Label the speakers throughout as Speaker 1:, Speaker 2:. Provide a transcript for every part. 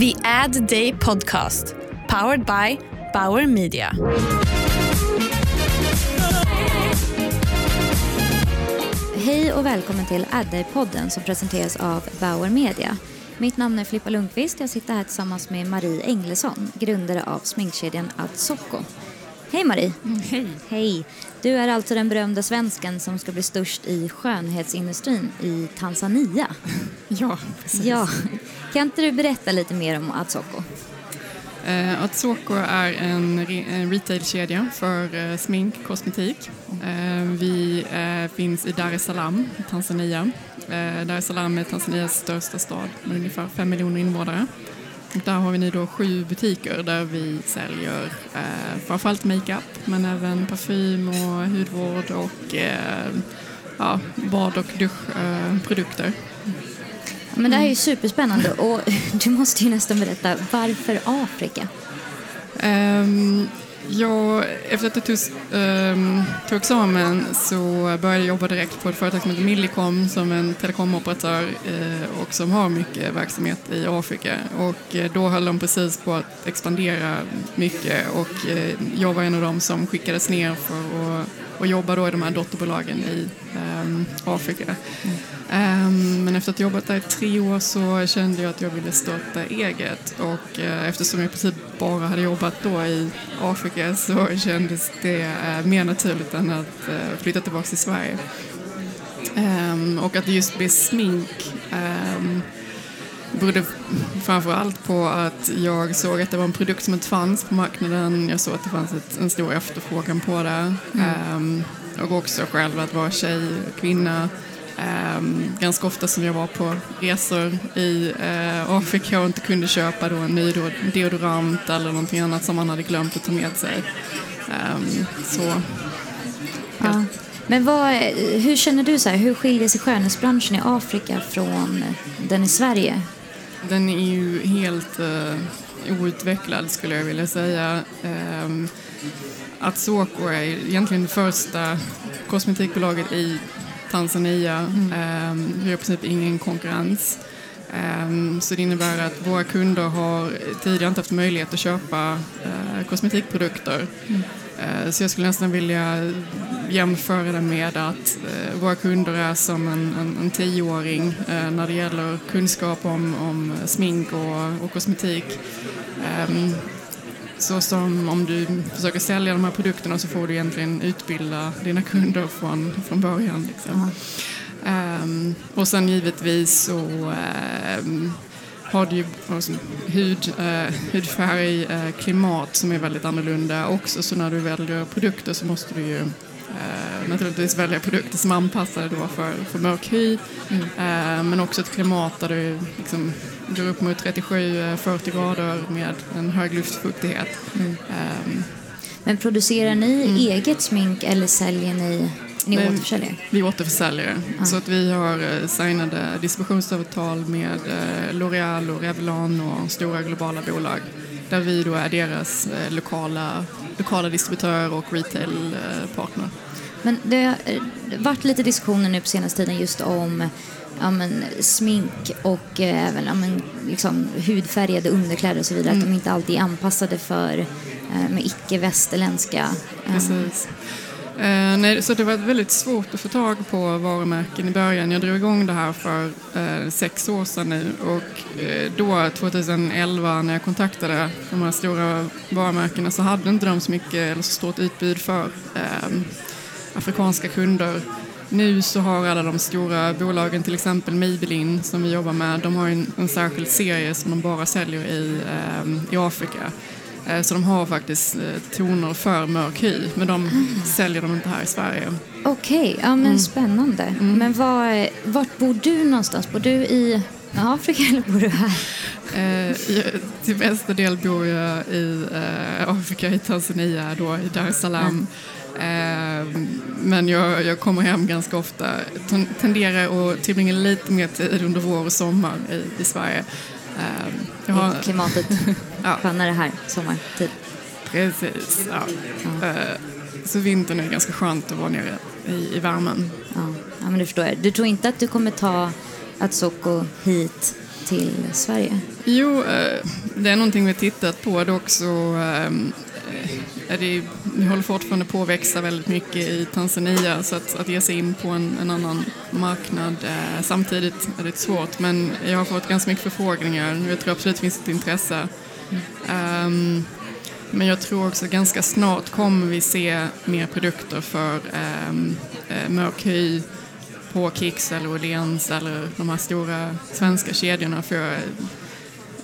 Speaker 1: The Ad Day Podcast, powered by Bauer Media.
Speaker 2: Hej och välkommen till Ad Day-podden som presenteras av Bauer Media. Mitt namn är Filippa Lundqvist. Jag sitter här tillsammans med Marie Englesson, grundare av sminkkedjan Adsocco. Hej Marie!
Speaker 3: Hej!
Speaker 2: Hej! Du är alltså den berömda svensken som ska bli störst i skönhetsindustrin i Tanzania.
Speaker 3: Ja, precis.
Speaker 2: Ja, kan inte du berätta lite mer om Adsocco?
Speaker 3: Eh, Atsoko är en, re- en retailkedja för eh, smink, kosmetik. Eh, vi eh, finns i Dar es Salaam, i Tanzania. Eh, Dar es Salaam är Tanzanias största stad med ungefär fem miljoner invånare. Där har vi nu då sju butiker där vi säljer eh, framförallt makeup men även parfym och hudvård och eh, ja, bad och duschprodukter.
Speaker 2: Men det här är ju superspännande och du måste ju nästan berätta varför Afrika?
Speaker 3: Um, Ja, efter att jag tog, um, tog examen så började jag jobba direkt på ett företag som heter Millicom som en telekomoperatör uh, och som har mycket verksamhet i Afrika. Och uh, då höll de precis på att expandera mycket och uh, jag var en av dem som skickades ner för att och jobba då i de här dotterbolagen i um, Afrika. Mm men efter att ha jobbat där i tre år så kände jag att jag ville starta eget och uh, eftersom jag i princip bara hade jobbat då i Afrika så kändes det uh, mer naturligt än att uh, flytta tillbaka till Sverige. Um, och att det just blev smink um, berodde framför allt på att jag såg att det var en produkt som inte fanns på marknaden. Jag såg att det fanns ett, en stor efterfrågan på det. Mm. Och också själv att vara tjej, kvinna. Um, ganska ofta som jag var på resor i uh, Afrika och inte kunde köpa då en ny deodorant eller någonting annat som man hade glömt att ta med sig. Um, så,
Speaker 2: Ja. Men vad, hur känner du så här, hur skiljer sig skönhetsbranschen i Afrika från den i Sverige?
Speaker 3: Den är ju helt uh, outvecklad skulle jag vilja säga. Um, Atsoko är egentligen det första kosmetikbolaget i Tanzania. Mm. Vi har i princip ingen konkurrens. Um, så det innebär att våra kunder har tidigare inte haft möjlighet att köpa uh, kosmetikprodukter. Mm. Uh, så jag skulle nästan vilja jämföra det med att uh, våra kunder är som en, en, en tioåring när det gäller kunskap om, om smink och, och kosmetik. Så som om du försöker sälja de här produkterna så får du egentligen utbilda dina kunder från, från början. Liksom. Um, och sen givetvis så um, har du ju alltså, hud, uh, hudfärg, uh, klimat som är väldigt annorlunda också. Så när du väljer produkter så måste du ju uh, naturligtvis välja produkter som anpassade då för, för mörk hy. Mm. Uh, men också ett klimat där du liksom, går upp mot 37-40 grader med en hög luftfuktighet. Mm. Um,
Speaker 2: Men producerar ni
Speaker 3: Mm.
Speaker 2: eget smink eller säljer ni, ni
Speaker 3: Nej,
Speaker 2: återförsäljer?
Speaker 3: Vi återförsäljer. Så att vi har eh, signade distributionsavtal med eh, L'Oreal och Revlon och stora globala bolag. Där vi då är deras eh, lokala, lokala distributör och retailpartner.
Speaker 2: Men det har eh, varit lite diskussioner nu på senaste tiden just om ja, men, smink och eh, även ja, men, liksom, hudfärgade underkläder och så vidare. Att
Speaker 3: Mm.
Speaker 2: de inte alltid är anpassade för eh, med icke-västerländska. eh,
Speaker 3: Precis. Eh, nej, så det var väldigt svårt att få tag på varumärken i början. Jag drog igång det här för eh, sex år sedan nu och eh, då 2011 när jag kontaktade de här stora varumärkena så hade inte de så mycket eller så stort utbud för eh, afrikanska kunder. Nu så har alla de stora bolagen, till exempel Maybelline som vi jobbar med, de har en, en särskild serie som de bara säljer i, eh, i Afrika. Eh, Så de har faktiskt eh, toner för mörk hy, men de säljer de inte här i Sverige.
Speaker 2: Okej, ja men spännande. Men var, vart bor du någonstans? Bor du i Afrika eller bor du här?
Speaker 3: Eh, i- till bästa del bor jag i eh, Afrika, i Tanzania, då, i Dar es Salaam. Eh, men jag, jag kommer hem ganska ofta. Ten- Tenderar att tillbringa lite mer tid under vår och sommar i, i Sverige. Eh, jag har,
Speaker 2: Klimatet
Speaker 3: Ja.
Speaker 2: skönare här sommartid.
Speaker 3: precis. Ja. Eh, så vintern är ganska skönt att vara nere i, i värmen.
Speaker 2: Ja. ja, men det förstår jag. Du tror inte att du kommer ta Atsoko hit till Sverige?
Speaker 3: Jo, det är någonting vi tittat på dock så ehm, eh, är det, vi håller fortfarande på att växa väldigt mycket i Tanzania så att, att ge sig in på en, en annan marknad eh, samtidigt är det svårt men jag har fått ganska mycket förfrågningar och jag tror absolut det finns ett intresse. Um, men jag tror också ganska snart kommer vi se mer produkter för um, mörk hy på Kicks eller Åhléns eller de här stora svenska kedjorna. För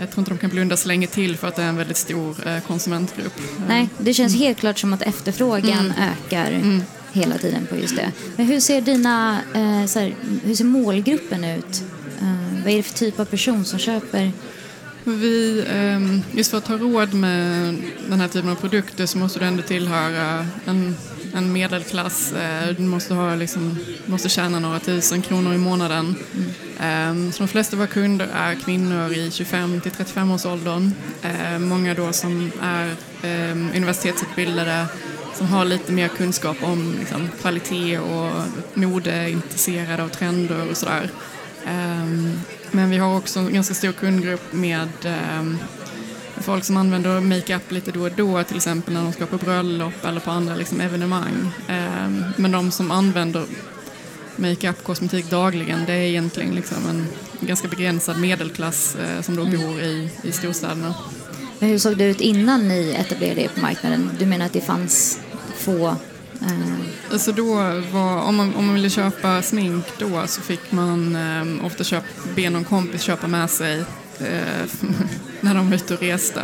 Speaker 3: jag, tror inte de kan blunda så länge till för att det är en väldigt stor uh, konsumentgrupp.
Speaker 2: Nej, det känns helt klart som att efterfrågan mm. ökar mm. hela tiden på just det. Men hur ser dina, uh, så här, hur ser målgruppen ut? vad är det för typ av person som köper
Speaker 3: vi, ehm, just för att ha råd med den här typen av produkter så måste du ändå tillhöra en, en medelklass. Eh, du måste, ha liksom, måste tjäna några tusen kronor i månaden. Mm. Så de flesta av våra kunder är kvinnor i 25 till 35 års åldern. Ehm, många då som är ehm, universitetsutbildade som har lite mer kunskap om liksom, kvalitet och mode, intresserade av trender och sådär. Men vi har också en ganska stor kundgrupp med folk som använder makeup lite då och då, till exempel när de ska på bröllop eller på andra liksom, evenemang. Um, men de som använder makeup, kosmetik dagligen, det är egentligen liksom en ganska begränsad medelklass uh, som då mm. bor i, i storstäderna.
Speaker 2: Men hur såg det ut innan ni etablerade er på marknaden? Du menar att det fanns få
Speaker 3: Uh. Alltså då var, om, man, om man ville köpa smink då så fick man um, ofta köp, be någon kompis köpa med sig uh, när de var ute och reste.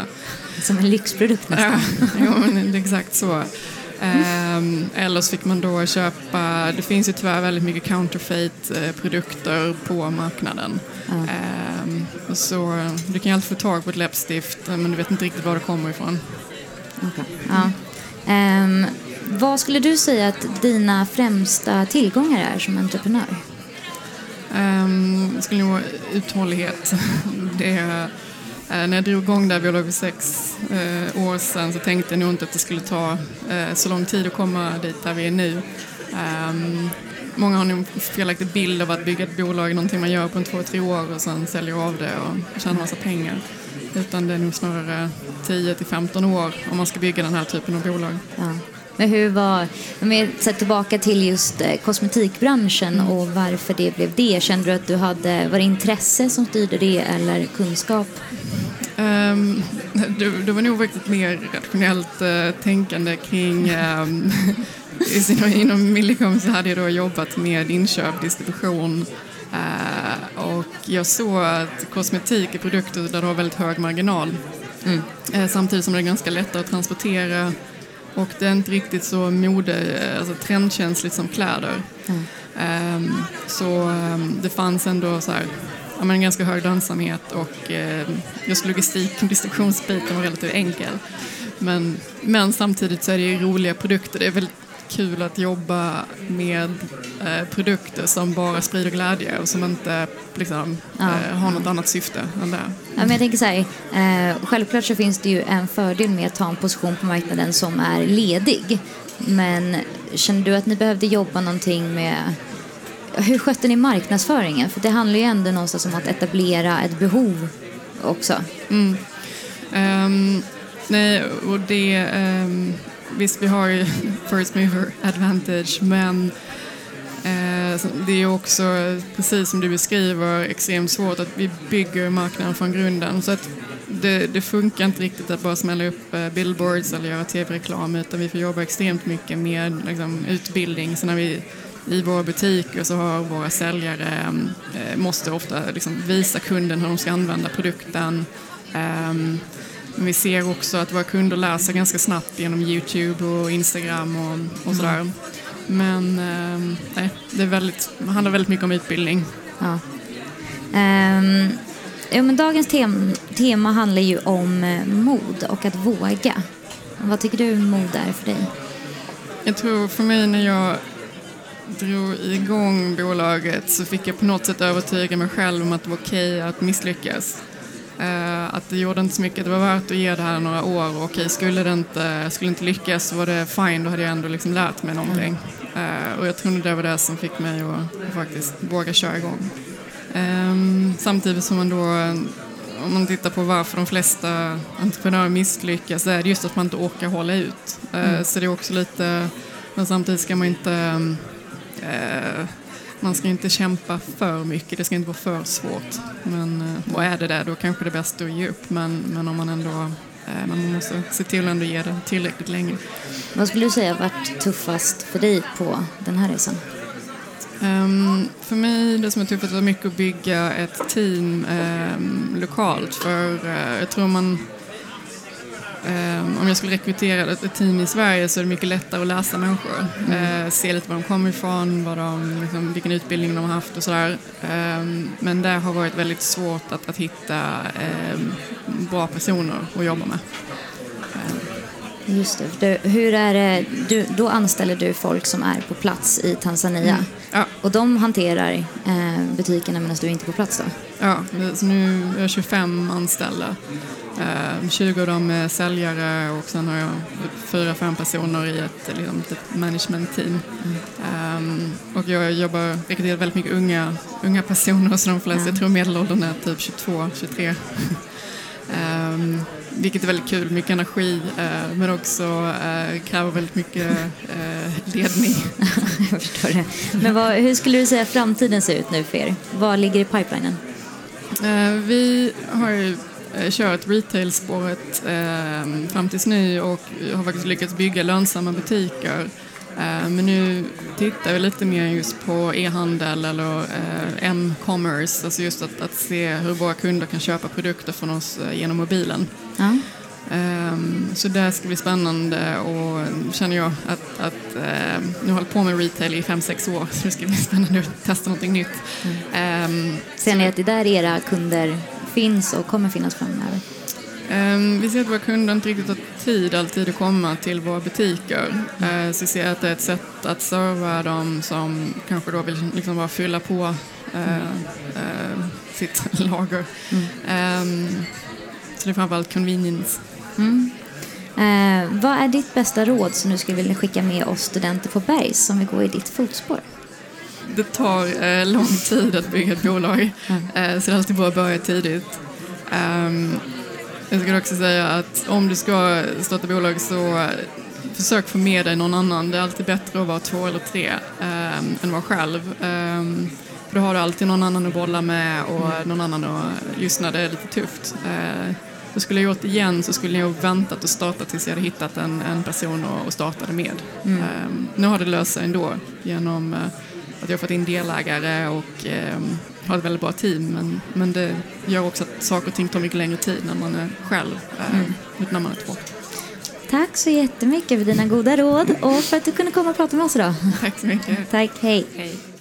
Speaker 2: Som en lyxprodukt nästan.
Speaker 3: ja, men det är exakt så. Um, eller så fick man då köpa, det finns ju tyvärr väldigt mycket counterfeit-produkter på marknaden. Mm. Så du kan ju alltid få tag på ett läppstift men du vet inte riktigt var det kommer ifrån.
Speaker 2: Okay. Ja. Um, vad skulle du säga att dina främsta tillgångar är som entreprenör?
Speaker 3: Um, jag skulle nog uthållighet. Det är, när jag drog igång där biolog för sex uh, år sedan så tänkte jag nog inte att det skulle ta uh, så lång tid att komma dit där vi är nu. Um, många har nog en felaktig bild av att bygga ett bolag är någonting man gör på en två, tre år och sen säljer av det och tjänar massa pengar. Utan det är nog snarare 10 till 15 år om man ska bygga den här typen av bolag.
Speaker 2: Ja. Men hur var, med, så tillbaka till just eh, kosmetikbranschen mm. och varför det blev det. Kände du att du hade, var det intresse som styrde det eller kunskap?
Speaker 3: Um, det, det var nog faktiskt mer rationellt uh, tänkande kring um, inom Millicom så hade jag då jobbat med inköp, distribution uh, och jag såg att kosmetik är produkter där du har väldigt hög marginal. Mm. Uh, samtidigt som det är ganska lätt att transportera och det är inte riktigt så mode, alltså trendkänsligt som kläder. Mm. Um, så um, det fanns ändå så här, ja, men en ganska hög lönsamhet och uh, just logistik och distributionsbiten var relativt enkel. Men, men samtidigt så är det ju roliga produkter. Det är väldigt kul att jobba med eh, produkter som bara sprider glädje och som inte liksom, ja. eh, har något annat syfte än det.
Speaker 2: Ja, men jag tänker så här, eh, självklart så finns det ju en fördel med att ta en position på marknaden som är ledig. Men känner du att ni behövde jobba någonting med hur skötte ni marknadsföringen? För det handlar ju ändå någonstans om att etablera ett behov också.
Speaker 3: Mm. Um, nej, och det... Um visst, vi har ju first mover advantage, men eh, det är också, precis som du beskriver, extremt svårt att vi bygger marknaden från grunden. Så att det, det funkar inte riktigt att bara smälla upp eh, billboards eller göra tv-reklam, utan vi får jobba extremt mycket med liksom, utbildning. Så när vi i våra butiker så har våra säljare eh, måste ofta liksom, visa kunden hur de ska använda produkten. Men vi ser också att våra kunder lär sig ganska snabbt genom Youtube och Instagram och, och sådär. Mm. Men eh, nej, det är väldigt, handlar väldigt mycket om utbildning.
Speaker 2: Ja. Um, ja, men dagens tem tema handlar ju om eh, mod och att våga. Vad tycker du mod är för dig?
Speaker 3: Jag tror för mig när jag drog igång bolaget så fick jag på något sätt övertyga mig själv om att det var okej okay att misslyckas. Uh, att det gjorde inte så mycket, det var värt att ge det här några år och okej, skulle det inte, skulle inte lyckas så var det fine, då hade jag ändå liksom lärt mig någonting. Uh, och jag tror det var det som fick mig att faktiskt våga köra igång. Ehm, samtidigt som man då, om man tittar på varför de flesta entreprenörer misslyckas, så är det just att man inte orkar hålla ut. Eh, Så det är också lite, men samtidigt ska man inte eh, man ska inte kämpa för mycket, det ska inte vara för svårt. Men, eh, och är det det, då kanske det är bäst att ge upp. Men, men om man ändå eh, man måste se till att ge det tillräckligt länge.
Speaker 2: Vad skulle du säga har varit tuffast för dig på den här resan?
Speaker 3: Um, för mig, det som är tuffast var mycket att bygga ett team um, lokalt. För uh, jag tror man... Um, om jag skulle rekrytera ett, team i Sverige så är det mycket lättare att läsa människor. Mm. Uh, se lite var de kommer ifrån, vad de, liksom, vilken utbildning de har haft och sådär. men det har varit väldigt svårt att, att hitta bra personer att jobba med.
Speaker 2: Just det. Du, hur är det, du, då anställer du folk som är på plats i Tanzania. Mm.
Speaker 3: Ja.
Speaker 2: Och de hanterar eh, butikerna medan du är inte är på plats då?
Speaker 3: Ja, så nu är jag 25 anställda. Eh, 20 av dem är säljare och sen har jag fyra, fem personer i ett, liksom, ett management-team. Mm. Um, och jag jobbar, rekryterar väldigt mycket unga, unga personer, så de flesta, ja. jag tror medelåldern är typ 22, 23. vilket är väldigt kul, mycket energi eh, men också eh, kräver väldigt mycket eh, ledning.
Speaker 2: Jag förstår det. Men vad, hur skulle du säga framtiden ser ut nu för er? Vad ligger i pipelinen?
Speaker 3: Vi har ju kört retail-spåret fram tills nu och har faktiskt lyckats bygga lönsamma butiker. Men nu tittar vi lite mer just på e-handel eller m-commerce, alltså just att, att se hur våra kunder kan köpa produkter från oss genom mobilen.
Speaker 2: Ja.
Speaker 3: Um, så det ska bli spännande och känner jag att, att uh, nu har hållit på med retail i fem sex år så det ska bli spännande att testa någonting nytt.
Speaker 2: Mm. Um, ser ni att det är där era kunder finns och kommer finnas framöver?
Speaker 3: Um, vi ser att våra kunder inte riktigt har tid alltid att komma till våra butiker. Mm. Uh, så vi ser att det är ett sätt att serva dem som kanske då vill liksom bara fylla på uh, uh, sitt lager. Mm. Är framförallt convenience.
Speaker 2: Mm. Eh, vad är ditt bästa råd som du skulle vilja skicka med oss studenter på Bergs som vill gå i ditt fotspår?
Speaker 3: Det tar eh, lång tid att bygga ett bolag, mm. eh, så det är alltid bra att börja tidigt. Um, jag skulle också säga att om du ska starta bolag så försök få med dig någon annan. Det är alltid bättre att vara två eller tre um, än att vara själv. Um, då har du alltid någon annan att bolla med och någon annan att lyssna. Det är lite tufft. Uh, så skulle jag gjort det igen så skulle jag väntat och startat tills jag hade hittat en, en person att starta det med. Mm. Um, nu har det löst sig ändå genom uh, att jag fått in delägare och um, har ett väldigt bra team. Men, men det gör också att saker och ting tar mycket längre tid när man är själv, uh, mm. när man är två.
Speaker 2: Tack så jättemycket för dina goda råd och för att du kunde komma och prata med oss idag.
Speaker 3: Tack så mycket.
Speaker 2: Tack, hej.
Speaker 3: hej.